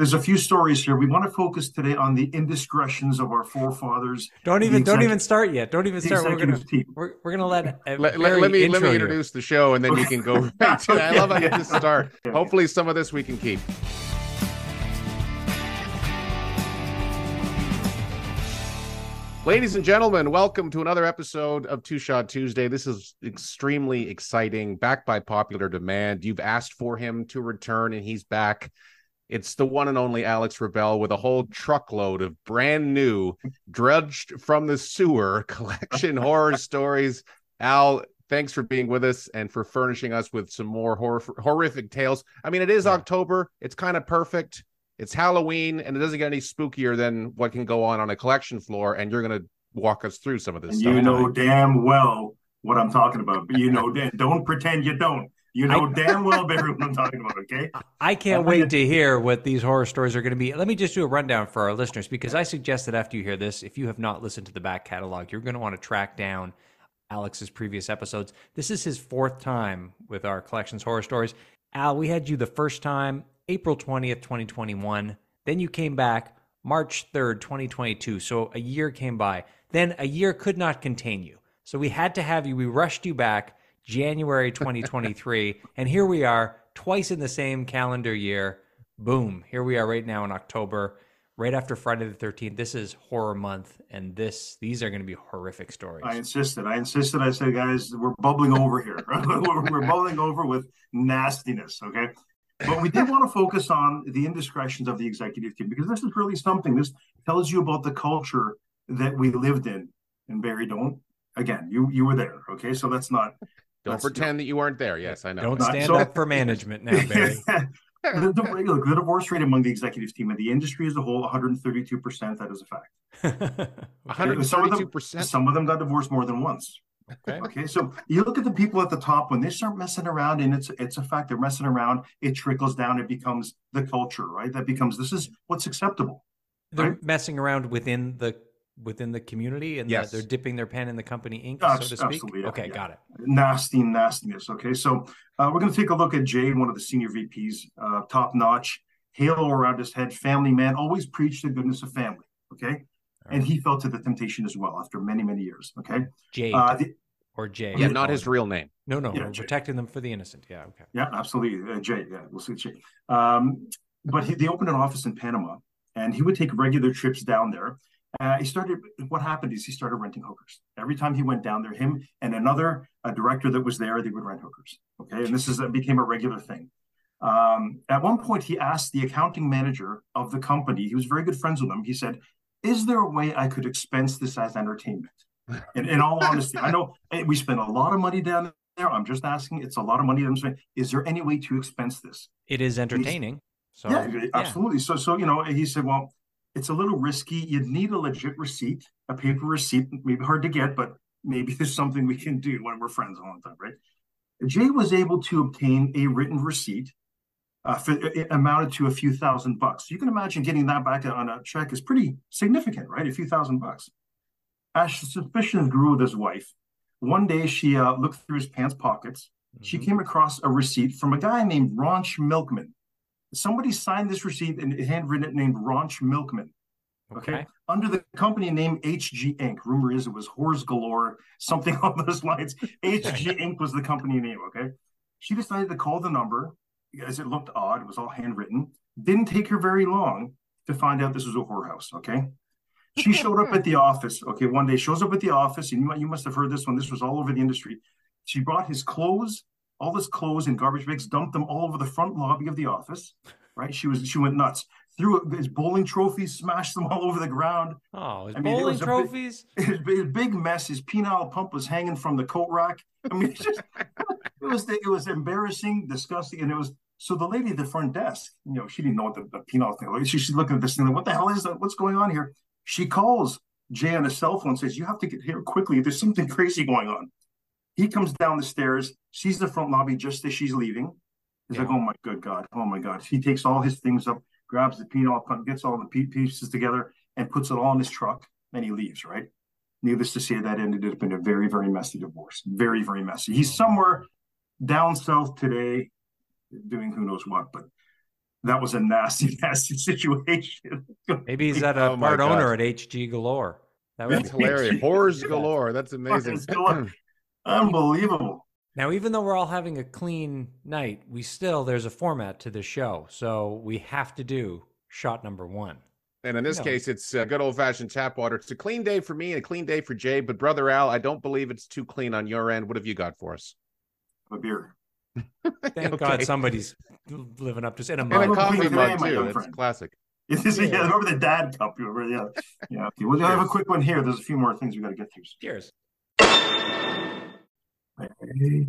there's a few stories here. We want to focus today on the indiscretions of our forefathers. Don't even don't even start yet. Don't even start. We're gonna we're, we're gonna let let, let, let, me let me introduce you. the show and then you can go right to it. I love how you just start. Hopefully, some of this we can keep. Ladies and gentlemen, welcome to another episode of Two Shot Tuesday. This is extremely exciting, backed by popular demand. You've asked for him to return, and he's back. It's the one and only Alex Riebel with a whole truckload of brand new, drudged from the sewer collection horror stories. Al, thanks for being with us and for furnishing us with some more hor- horrific tales. I mean, it is yeah. October. It's kind of perfect. It's Halloween, and it doesn't get any spookier than what can go on on a collection floor. And you're going to walk us through some of this. You know damn well what I'm talking about, but you know, don't pretend you don't. You know I, damn well, Barry, what I'm talking about. Okay. I can't wait to hear what these horror stories are going to be. Let me just do a rundown for our listeners because I suggest that after you hear this, if you have not listened to the back catalog, you're going to want to track down Alex's previous episodes. This is his fourth time with our collections horror stories. Al, we had you the first time April 20th, 2021. Then you came back March 3rd, 2022. So a year came by. Then a year could not contain you. So we had to have you. We rushed you back January 2023. and here we are, twice in the same calendar year. Boom. Here we are right now in October, right after Friday the 13th. This is horror month, and this these are going to be horrific stories. I insisted. I insisted. I said, guys, we're bubbling over here. we're, bubbling over with nastiness. Okay. But we did want to focus on the indiscretions of the executive team because this is really something. This tells you about the culture that we lived in. And Barry, don't again, you you were there. Okay. So that's not don't That's pretend that you weren't there. Yes, I know. Don't stand so, up for management now, Barry. the, the, the, divorce rate among the executive team and the industry as a whole, 132%. That is a fact. 132%. Some of, them, some of them got divorced more than once. Okay. Okay. So you look at the people at the top when they start messing around, and it's it's a fact they're messing around. It trickles down. It becomes the culture, right? That becomes this is what's acceptable. They're right? messing around within the within the community and yes. they're dipping their pen in the company ink, so to speak? Absolutely, yeah, okay, yeah. got it. Nasty nastiness. Okay, so uh, we're going to take a look at Jay, one of the senior VPs, uh, top notch, halo around his head, family man, always preached the goodness of family. Okay, right. and he fell to the temptation as well after many many years. Okay, Jay uh, the, or Jay, yeah, not his real name. No, no, yeah, we're protecting them for the innocent. Yeah, okay. Yeah, absolutely, uh, Jay. Yeah, we'll see Jay. Um, but he, they opened an office in Panama, and he would take regular trips down there uh, he started. What happened is he started renting hookers. Every time he went down there, him and another a director that was there, they would rent hookers. Okay, and this is became a regular thing. Um, at one point, he asked the accounting manager of the company. He was very good friends with him. He said, "Is there a way I could expense this as entertainment?" And in all honesty, I know we spend a lot of money down there. I'm just asking. It's a lot of money. I'm saying, is there any way to expense this? It is entertaining. So, yeah, absolutely. So, so you know, he said, well it's a little risky. You'd need a legit receipt, a paper receipt, maybe hard to get, but maybe there's something we can do when we're friends all the time, right? Jay was able to obtain a written receipt. Uh, for, it amounted to a few thousand bucks. You can imagine getting that back on a check is pretty significant, right? A few thousand bucks. As suspicions grew with his wife, one day she uh, looked through his pants pockets. Mm-hmm. She came across a receipt from a guy named Ronch Milkman somebody signed this receipt and handwritten it named Ronch Milkman. Okay. okay. Under the company name HG Inc. Rumor is it was Whores Galore, something on those lines. HG Inc. was the company name. Okay. She decided to call the number as it looked odd. It was all handwritten. Didn't take her very long to find out this was a whorehouse. Okay. She showed up at the office. Okay. One day shows up at the office, and you, you must have heard this one. This was all over the industry. She brought his clothes all this clothes in garbage bags, dumped them all over the front lobby of the office. Right? She was she went nuts. Threw his bowling trophies, smashed them all over the ground. Oh, his I mean, bowling trophies. Big, his, big mess. His penile pump was hanging from the coat rack. I mean, it, just, it was it was embarrassing, disgusting, and it was. So the lady at the front desk, you know, she didn't know what the, the penile thing. was. She, she's looking at this thing. Like, what the hell is that? What's going on here? She calls Jay on his cell phone, says, "You have to get here quickly. There's something crazy going on." He comes down the stairs, sees the front lobby just as she's leaving. He's yeah. like, "Oh my good God! Oh my God!" He takes all his things up, grabs the penile, gets all the pieces together, and puts it all in his truck. And he leaves. Right. Needless to say, that ended up in a very, very messy divorce. Very, very messy. He's oh. somewhere down south today, doing who knows what. But that was a nasty, nasty situation. Maybe he's at a Oh part owner at HG Galore. That would That's hilarious. Horrors galore. That's amazing. Horrors galore. Unbelievable. Now, even though we're all having a clean night, we still there's a format to the show, so we have to do shot number one. And in this No. case, it's uh, good old fashioned tap water. It's a clean day for me and a clean day for Jay. But brother Al, I don't believe it's too clean on your end. What have you got for us? A beer. Thank Okay. God somebody's living up to in a And a Well, mug. coffee today, mug too. young That's classic. It is, Yeah. yeah. remember the dad cup? you remember? Yeah, yeah. Okay. We'll have a quick one here. There's a few more things we got to get through. Cheers.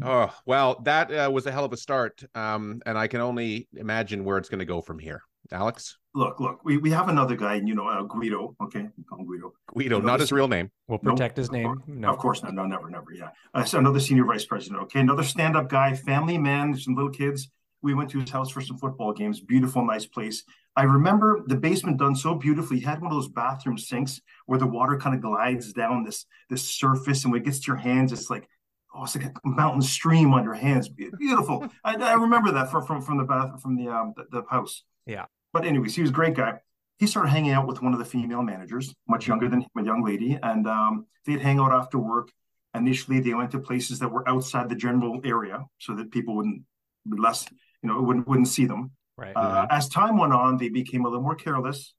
Oh well, that uh, was a hell of a start. Um, and I can only imagine where it's going to go from here. Alex Look, look. We, we have another guy, you know, uh, Guido. Okay, we call him Guido. Guido, You know, not his real name. We'll Nope. protect his Of name. course- No. Of course not. No, never, never. Yeah. Uh, so another senior vice president. Okay, another stand-up guy, family man, some little kids. We went to his house for some football games. Beautiful, nice place. I remember the basement done so beautifully. He had one of those bathroom sinks where the water kind of glides down this this surface, and when it gets to your hands, it's like oh, it's like a mountain stream on your hands. Beautiful. I, I remember that from from from the bath from the um the, the house. Yeah. But anyways, he was a great guy. He started hanging out with one of the female managers, much younger than him, a young lady, and um, they'd hang out after work. Initially, they went to places that were outside the general area, so that people wouldn't would less, you know, wouldn't wouldn't see them. Right. Uh, as time went on, they became a little more careless.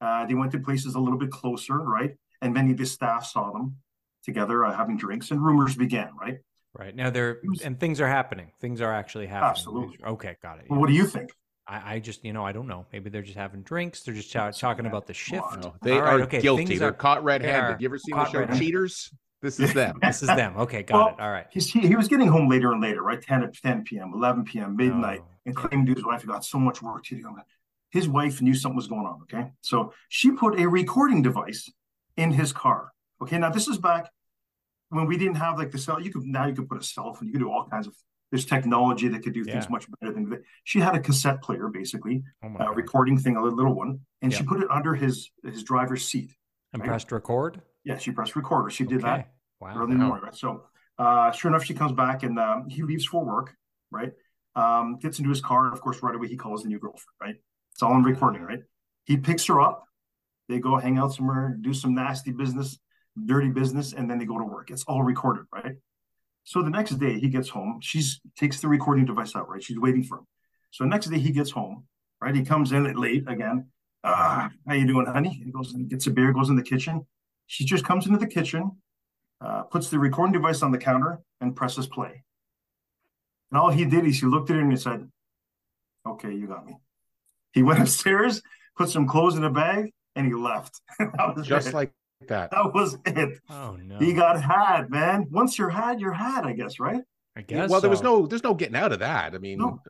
Uh, they went to places a little bit closer, right? And many of the staff saw them together uh, having drinks, and rumors began, right? right. Now there was- and things are happening. Things are actually happening. Absolutely. Okay, got it. Well, yeah. what do you think? I, I just, you know, I don't know. Maybe they're just having drinks. They're just ta- talking Yeah, about the shift. No, they All right, are okay, guilty. things They're are- caught red-handed. are You ever seen the show red-handed. Cheaters? This is them. This is them. Okay, got Well, it. All right. He, he was getting home later and later, right? 10 10 p.m., 11 p.m., midnight, Oh, and okay. claimed to his wife got so much work to do. His wife knew something was going on. Okay. So she put a recording device in his car. Okay. Now, this is back when we didn't have like the cell. You could now you could put a cell phone, you could do all kinds of there's technology that could do things Yeah. much better than that. She had a cassette player, basically, Oh my a God. recording thing, a little one, and she put it under his his driver's seat. And right? pressed record. Yeah, she pressed record. She did that Wow. early in the morning, right? So, uh, sure enough, she comes back and um, he leaves for work, right? Um, gets into his car, and of course, right away he calls the new girlfriend, right? It's all in recording, right? He picks her up. They go hang out somewhere, do some nasty business, dirty business, and then they go to work. It's all recorded, right? So the next day he gets home. She's takes the recording device out, right? She's waiting for him. So next day he gets home, right? He comes in late again. Uh, how you doing, honey? He goes and gets a beer, goes in the kitchen. She just comes into the kitchen, uh, puts the recording device on the counter, and presses play. And all he did is he looked at her and he said, "Okay, you got me." He went upstairs, put some clothes in a bag, and he left. Just it. like that. that was it. Oh no. He got had, man. Once you're had, you're had, I guess, right? I guess. well, there was no, there's no getting out of that. I mean, No.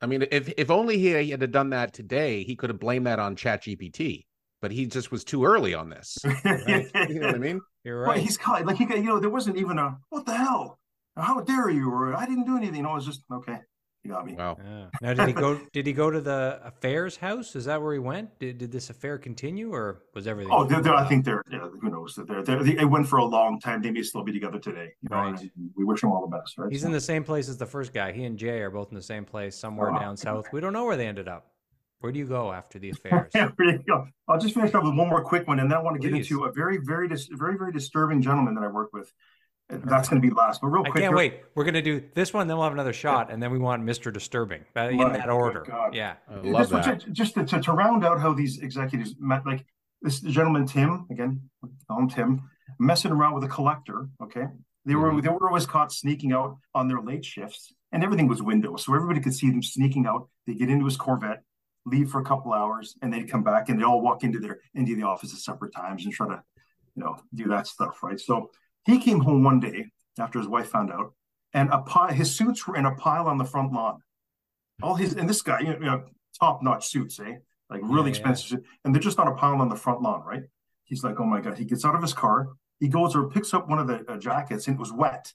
I mean, if if only he had done that today, he could have blamed that on Chat GPT. But he just was too early on this. Right? you know what I mean? You're Well, right. he's caught. Like he got, you know, there wasn't even a what the hell? How dare you? Or I didn't do anything. You know, it was just okay. You got me. Wow. Yeah. Now, did he go? Did he go to the affairs house? Is that where he went? Did, did this affair continue, or was everything? Oh, they're, they're, I think they're. Yeah, who knows? They're, they're, they, it went for a long time. They may still be together today. You know, Right. we wish them all the best. Right. He's in the same place as the first guy. He and Jay are both in the same place, somewhere Oh. down south. We don't know where they ended up. Where do you go after the affairs? Yeah, there you go. I'll just finish up with one more quick one, and then I want to get Please. into a very, very, dis- very, very disturbing gentleman that I work with. And That's going to be last, but real quick, I can't wait. We're gonna do this one, then we'll have another shot, and then we want Mr. Disturbing in My that order. God. Yeah. I love This that. ju- Just to, to, to round out how these executives met, like this gentleman Tim again, call him Tim, messing around with a collector. Okay, they were Mhm. they were always caught sneaking out on their late shifts, and everything was windows, so everybody could see them sneaking out. They get into his Corvette, leave for a couple hours, and they'd come back, and they all walk into their into the office at separate times and try to, you know, do that stuff, right? So he came home one day after his wife found out, and a pile, his suits were in a pile on the front lawn. All his and this guy, you know, top notch suits, eh? Like really Yeah, yeah. expensive, suit, and they're just on a pile on the front lawn, right? He's like, oh my god. He gets out of his car, he goes or picks up one of the uh, jackets, and it was wet,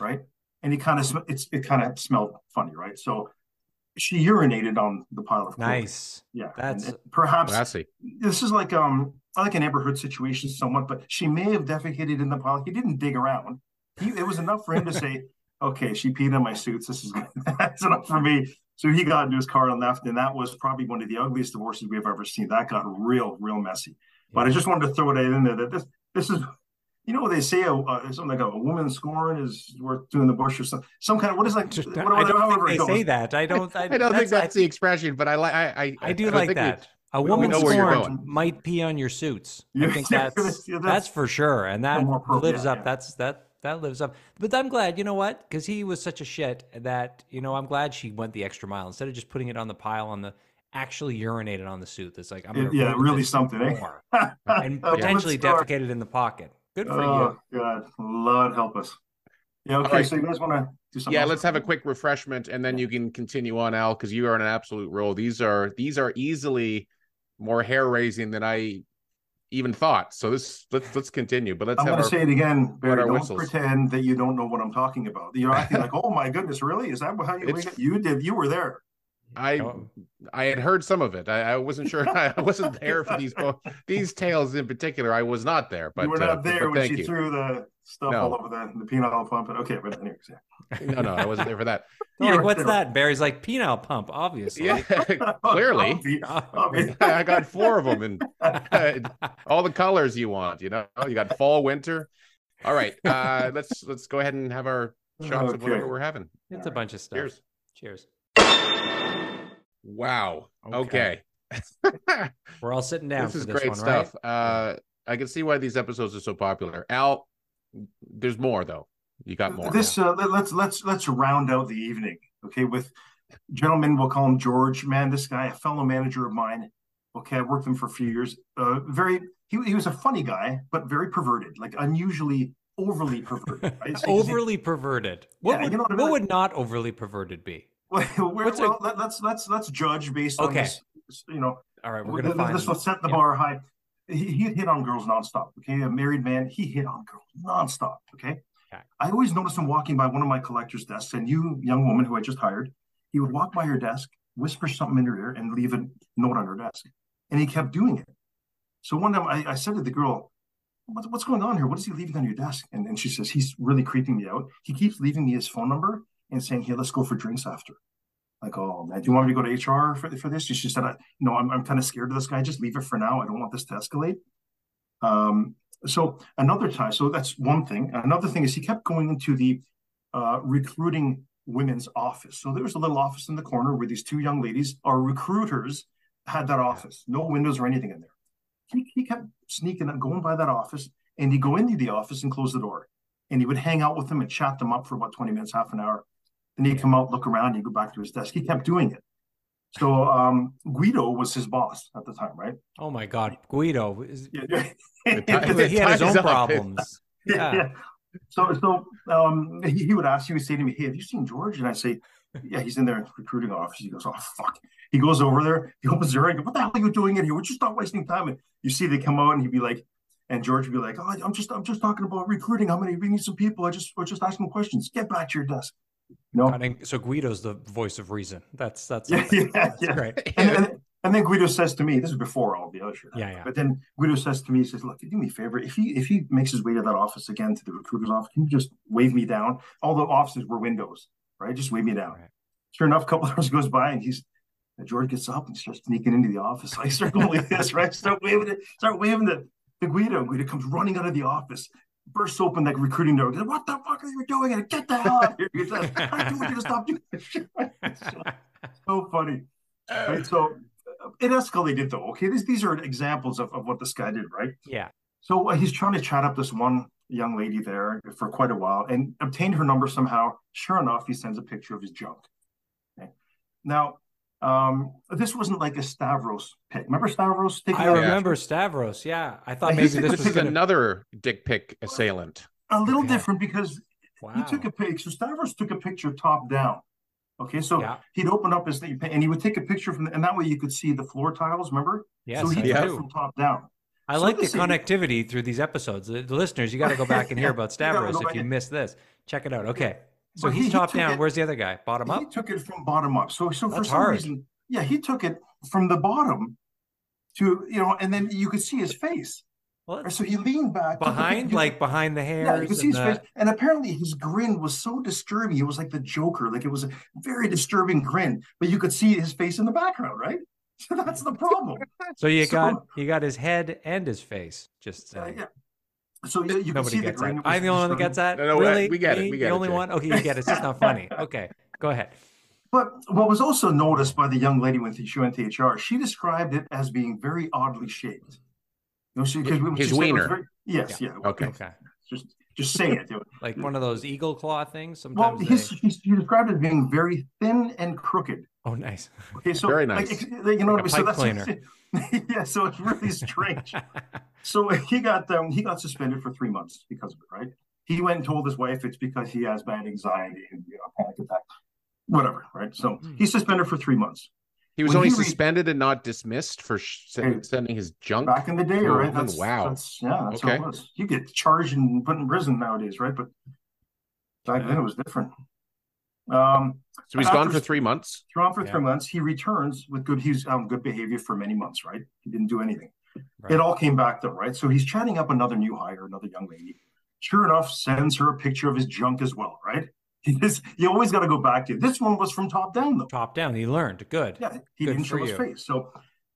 right? And he kind of sm- it's it kind of smelled funny, right? So she urinated on the pile of clothes. Nice. Yeah, That's- and, and perhaps Classy. this is like um like an Amber Heard situation somewhat, but she may have defecated in the pile. He didn't dig around. He, it was enough for him to say, okay, she peed on my suits. This is that's enough for me. So he got into his car and left, and that was probably one of the ugliest divorces we've ever seen. That got real, real messy. But I just wanted to throw it in there that this this is you know what they say uh, something like a, a woman scorn is worth doing the bush or some some kind of what is that? Just, what, I don't however think it they say that. I don't. I, I don't think that's I, the expression, but I like. I, I I do don't like think we- that. A we woman know scorned might pee on your suits. I think that's that's- yeah, that's that's- for sure, and that lives up. yeah. That's that that lives up. But I'm glad, you know what? Because he was such a shit that you know I'm glad she went the extra mile instead of just putting it on the pile on the actually urinated on the suit. That's like I'm gonna yeah, really something, eh? and potentially defecated in the pocket. Good for Oh you. God, Lord help us. Yeah, okay. right. So you guys want to do something? Yeah, else? let's have a quick refreshment, and then you can continue on, Al, because you are on an absolute roll. These are these are easily more hair raising than I even thought. So this let's let's continue. But let's I'm going to say it again, Barry. Don't whistles. pretend that you don't know what I'm talking about. You're acting like, "Oh my goodness, really? Is that how you? It's- You did. You were there." I Oh, I had heard some of it. I, I wasn't sure. I wasn't there for these these tales in particular. I was not there. But you were uh, not there when thank she you. threw the stuff No. all over the, the penile pump. Okay, but anyways, yeah. No, no, I wasn't there for that. They're like, were what's there. that? Barry's like penile pump, obviously. Yeah, clearly. Obvi- obvi- I got four of them and all the colors you want. You know, you got fall, winter. All right, uh, let's let's go ahead and have our shots of whatever we're having. It's a bunch of stuff. Cheers. Cheers. Wow. Okay. Okay. We're all sitting down this for is this great one, stuff. right? Uh, I can see why these episodes are so popular. Al, there's more though. You got more. This uh, let- let's let's let's round out the evening, okay? With gentlemen, we'll call him George. Man, this guy, a fellow manager of mine. Okay, I worked with him for a few years. Uh, very, he, he was a funny guy, but very perverted, like unusually overly perverted. Right? So he's- overly perverted. What, Yeah, would, you know what I what would not overly perverted be? Well, we're, What's a- let, let's let's let's judge based on this. You know, All right, we're gonna th- find. this will set the yeah. bar high. He, he hit on girls nonstop. Okay, a married man, he hit on girls nonstop. Okay, Okay. I always noticed him walking by one of my collector's desks, and you, young woman who I just hired, he would walk by her desk, whisper something in her ear, and leave a note on her desk, and he kept doing it. So one time, I, I said to the girl, "What's what's going on here? What is he leaving on your desk?" And, and she says, "He's really creeping me out. He keeps leaving me his phone number and saying, "Hey, let's go for drinks after." Like, oh man, do you want me to go to HR for, for this? She said, I, no, I'm, I'm kind of scared of this guy. Just leave it for now. I don't want this to escalate. Um, so another time, so that's one thing. Another thing is he kept going into the uh, recruiting women's office. So there was a little office in the corner where these two young ladies, our recruiters, had that office. No windows or anything in there. He, he kept sneaking up, going by that office, and he'd go into the office and close the door. And he would hang out with them and chat them up for about 20 minutes, half an hour. Then he'd come out, look around, he'd go back to his desk. He kept doing it. So um, Guido was his boss at the time, right? Oh my God, Guido! Is, Yeah, The yeah. time- he had his own problems. yeah. Yeah. So, so um, he, he would ask, he would say to me, "Hey, have you seen George?" And I say, "Yeah, he's in their recruiting office." He goes, "Oh fuck!" He goes over there. He opens the door. I go, "What the hell are you doing in here? Would you stop wasting time?" And you see, they come out, and he'd be like, and George would be like, "Oh, I'm just, I'm just talking about recruiting. How many? We need some people. I just, we're just asking questions. Get back to your desk." No, So Guido's the voice of reason. That's that's Yeah, yeah, That's yeah. great. and, and, and then Guido says to me, this is before all the other shit. Yeah, yeah. But then Guido says to me, he says, look, do me a favor. If he if he makes his way to that office again, to the recruiter's office, can you just wave me down? All the offices were windows, right? Just wave me down. Right. Sure enough, a couple hours goes by and he's and George gets up and starts sneaking into the office. I start going like this, right? Start waving it, start waving the, the Guido. Guido comes running out of the office, bursts open that recruiting door. What the fuck are you doing? And get the hell out of here. He's like, I told you to stop doing this shit. So, funny. Right. So it escalated though. Okay. These, these are examples of, of what this guy did, right? Yeah. So uh, he's trying to chat up this one young lady there for quite a while and obtained her number somehow. Sure enough, he sends a picture of his junk. Okay. Now, um, this wasn't like a Stavros pic. Remember Stavros taking I that remember Stavros. Yeah, I thought maybe this this was is gonna. another dick pic assailant. a little Okay. different because Wow. he took a picture. Stavros took a picture top down. Okay, so Yeah. he'd open up his thing and he would take a picture from, the, and that way you could see the floor tiles. Remember? Yes, so he I took it from top down. I So like the this is- connectivity through these episodes. The, the listeners, you got to go back and hear about You Stavros go if you and- missed this. Check it out. Okay, so But he's he- he top took down. it- Where's the other guy? Bottom up. He took it from bottom up. So, so for some hard. reason, yeah, he took it from the bottom to you know, and then you could see his face. Well, So he leaned back took a pic- behind, you- like behind the hairs. yeah, you could see and his the- face, and apparently his grin was so disturbing. It was like the Joker, like it was a very disturbing grin, but you could see his face in the background, right? So that's the problem. So you So- got you got his head and his face. Just Uh, yeah. So you, you can Nobody see the gets grin. that. I'm the only one that gets that. No, no, really? we get it, we get the it, only Jay. one. Okay, you get it. It's just not funny. Okay, go ahead. But what was also noticed by the young lady when she went to HR, she described it as being very oddly shaped. You know, she, 'cause when His she said it was wiener. very- yes, yeah. Okay. Okay, Just just say it. like one of those eagle claw things. Well, Sometimes. he's, they... he's, he described it as being very thin and crooked. Oh, nice. Okay, so Very like, nice. ex- you know Like a what I mean? So pipe that's cleaner. yeah. So it's really strange. So he got um, he got suspended for three months because of it, right? He went and told his wife it's because he has bad anxiety and you know, panic attack, whatever, right? So Hmm. he's suspended for three months. He was When only he re- suspended and not dismissed for sh- sending his junk. Back in the day, Oh, right? That's wow. That's, yeah, that's Okay. it was. You get charged and put in prison nowadays, right? But back then it was different. Um, So he's gone for three months. through on for Yeah. three months. He returns with good. He's um, good behavior for many months, right? He didn't do anything. Right. It all came back though, right? So he's chatting up another new hire, another young lady. Sure enough, sends her a picture of his junk as well, right? He just, you always got to go back to this one was from top down though. Top down. He learned. Good. Yeah, he Good didn't for show his face. So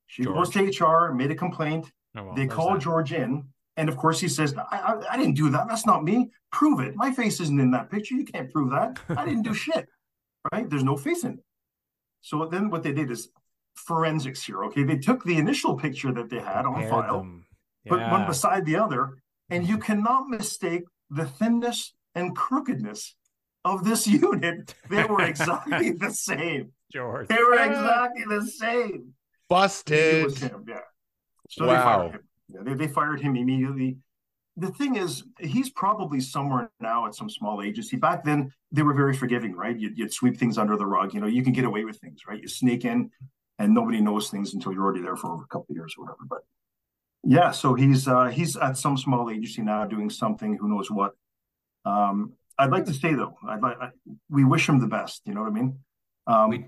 she goes to HR, made a complaint. Oh, well, they there's call that. George in, and of course he says, I, I, "I didn't do that. That's not me. Prove it. My face isn't in that picture. You can't prove that. I didn't do shit. Right? There's no face in it." So then what they did is forensics here. Okay, they took the initial picture that they had on file, them. put one beside the other, and you cannot mistake the thinness and crookedness of this unit. They were exactly the same. George. They were ah. exactly the same. It Busted. was him, yeah. So Wow. They they fired him immediately. The thing is, he's probably somewhere now at some small agency. Back then, they were very forgiving, right? You'd, you'd sweep things under the rug. You know, you can get away with things, right? You sneak in, and nobody knows things until you're already there for over a couple of years or whatever. But yeah, so he's uh, he's at some small agency now doing something. Who knows what? Um, I'd like to say though, I'd like I, we wish him the best. You know what I mean? Um, We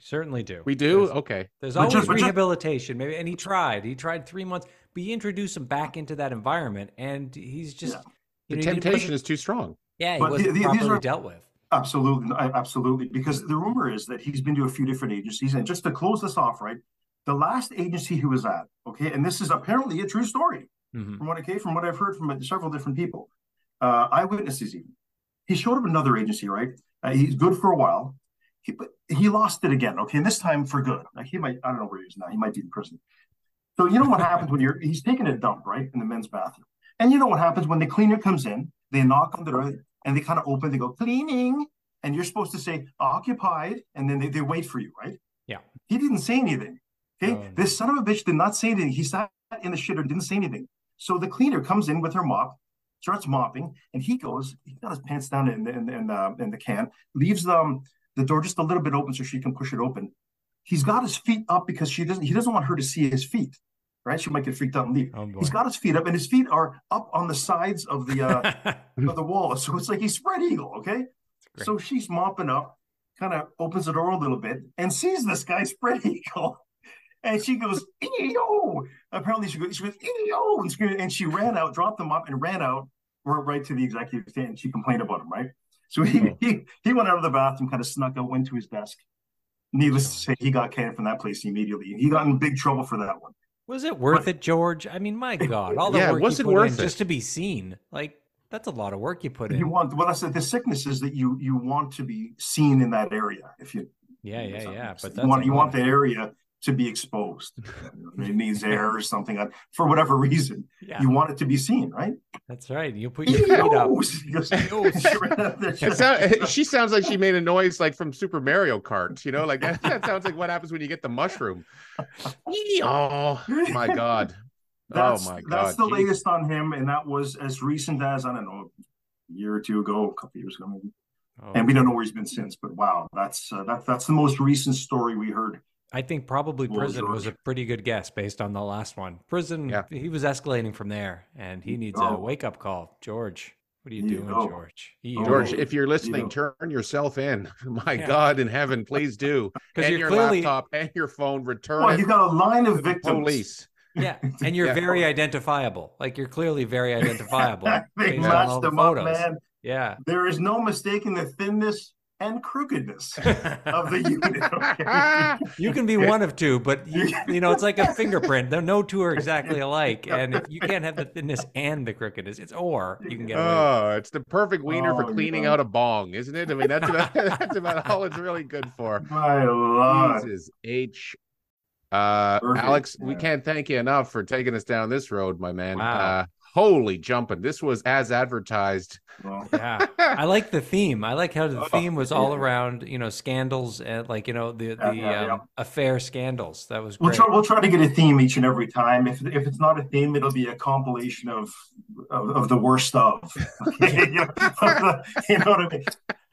certainly do. We do? There's, Okay. there's always just- rehabilitation. Maybe, and he tried. He tried three months, but you introduce him back into that environment, and he's just Yeah. The know, temptation is too strong. Yeah, he But the- wasn't the- these properly are- dealt with. Absolutely, absolutely. Because the rumor is that he's been to a few different agencies, and just to close this off, right? The last agency he was at, okay, and this is apparently a true story Mhm. from what I came from what I've heard from several different people, uh, eyewitnesses even. He showed up another agency, right? Uh, he's good for a while, he, but he lost it again, okay, and this time for good. Like he might, I don't know where he is now. He might be in prison. So you know what happens when you're he's taking a dump, right, in the men's bathroom, and you know what happens when the cleaner comes in? They knock on the door and they kind of open. They go cleaning, and you're supposed to say occupied, and then they, they wait for you, right? Yeah. He didn't say anything. Okay, no. this son of a bitch did not say anything. He sat in the shitter, didn't say anything. So the cleaner comes in with her mop, starts mopping, and he goes. He got his pants down in the in, the- in, the, in the can, leaves um, the door just a little bit open so she can push it open. He's got his feet up because she doesn't. He doesn't want her to see his feet, right? She might get freaked out and leave. Oh. He's got his feet up, and his feet are up on the sides of the uh, of the wall. So it's like he's spread eagle, okay? So she's mopping up, kind of opens the door a little bit, and sees this guy spread eagle. And she goes, Ew! Apparently she goes, she goes, Ew! And, she ran out, dropped them up, and ran out right to the executive stand. She complained about him, right? So he, Oh. he he went out of the bathroom, kind of snuck out, went to his desk. Needless to say, he got canned from that place immediately. He got in big trouble for that one. Was it worth it, George? I mean, my God, all the Yeah, work was you it put worth in it? just to be seen. Like that's a lot of work you put in. You in. want well, that's the sickness is that you you want to be seen in that area. If you Yeah, yeah, yeah. But you want you want that area to be exposed. it needs air or something uh, for whatever reason. Yeah, You want it to be seen, right? that's right. You put your feet up. He she out sound, she sounds like she made a noise like from Super Mario Kart. You know, like that, that sounds like what happens when you get the mushroom. oh my god! That's, oh my god! that's the Jeez. latest on him, and that was as recent as I don't know, a year or two ago, a couple years ago, maybe. Oh, And we don't know where he's been since. But wow, that's uh, that's that's the most recent story we heard. I think probably prison was a pretty good guess based on the last one. Prison, Yeah. he was escalating from there, and he needs a Oh. wake up call. George, what are you Yeah. doing, Oh. George? Oh. George, Oh, if you're listening, know. turn yourself in. My Yeah. God in heaven, please do. because And you're your clearly laptop and your phone, return Well, it you got a line of the victims. police. Yeah, and you're Yeah. very identifiable. Like you're clearly very identifiable. they based matched the them up, man. Yeah. There is no mistaking the thinness and crookedness of the unit. Okay? You can be one of two, but you, you know it's like a fingerprint. There, no two are exactly alike, and if you can't have the thinness and the crookedness. It's or you can get it. Oh, it's the perfect wiener for Oh, cleaning yeah. out a bong, isn't it? I mean, that's about that's about all it's really good for. My lord. Jesus H. Uh, Perfect, Alex, we can't thank you enough for taking us down this road, my man. Wow. Uh, holy jumping! This was as advertised. Well, Yeah, I like the theme. I like how the Oh, theme was all around, you know, scandals and like you know the Yeah, the yeah, yeah. um, affair scandals. That was great. We'll try, we'll try to get a theme each and every time. If if it's not a theme, it'll be a compilation of of, of the worst of. You, know, you know what I mean?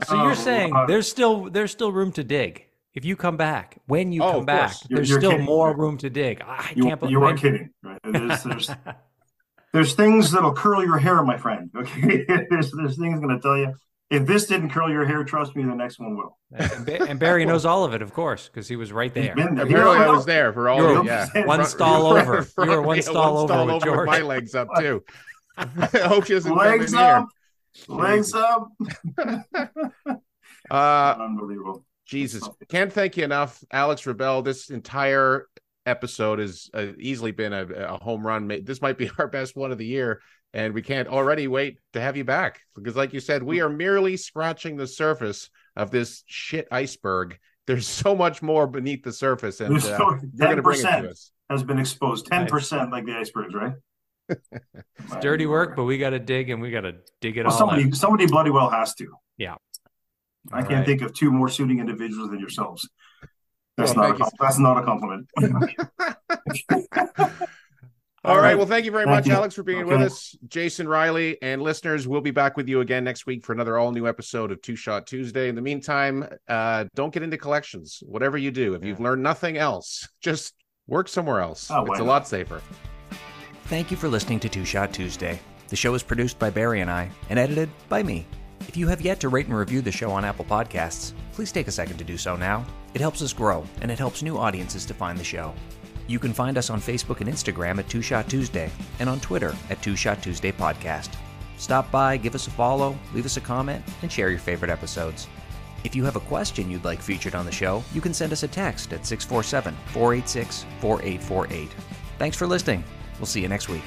So you're Oh, saying uh, there's still there's still room to dig if you come back. When you Oh, come back. You're- there's you're still kidding, more room to dig. I you, can't believe you weren't kidding. Right? There's, there's there's things that'll curl your hair, my friend. Okay, there's there's things going to tell you if this didn't curl your hair, trust me, the next one will. and, and Barry knows all of it, of course, because he was right there. been there. Apparently, I He'll- was there for all. You're yeah, one Front- stall front- over. front- You were one yeah, stall over with George. my legs up too. I hope she doesn't come legs in here. up, legs up. Uh, Unbelievable. Jesus, can't thank you enough, Alex Riebel. This entire episode has uh, easily been a, a home run. This might be our best one of the year, and we can't already wait to have you back because, like you said, we are merely scratching the surface of this shit iceberg. There's so much more beneath the surface, and uh, so- you're going to bring it to 10% us. has been exposed. Ten percent like the icebergs, right? It's dirty work, but we got to dig and we got to dig it well, all somebody out. somebody bloody well has to. Yeah. I All can't right. think of two more suiting individuals than yourselves. That's Well, not a, thank you. com- that's not a compliment. All right. right. Well, thank you very Thank much, you. Alex, for being with us. Jason Riley and listeners, we'll be back with you again next week for another all new episode of Two Shot Tuesday. In the meantime, uh, don't get into collections. Whatever you do, if you've learned nothing else, just work somewhere else. Oh, why it's a lot safer. Thank you for listening to Two Shot Tuesday. The show is produced by Barry and I and edited by me. If you have yet to rate and review the show on Apple Podcasts, please take a second to do so now. It helps us grow and it helps new audiences to find the show. You can find us on Facebook and Instagram at Two Shot Tuesday and on Twitter at Two Shot Tuesday Podcast. Stop by, give us a follow, leave us a comment, and share your favorite episodes. If you have a question you'd like featured on the show, you can send us a text at 647 486 4848. Thanks for listening. We'll see you next week.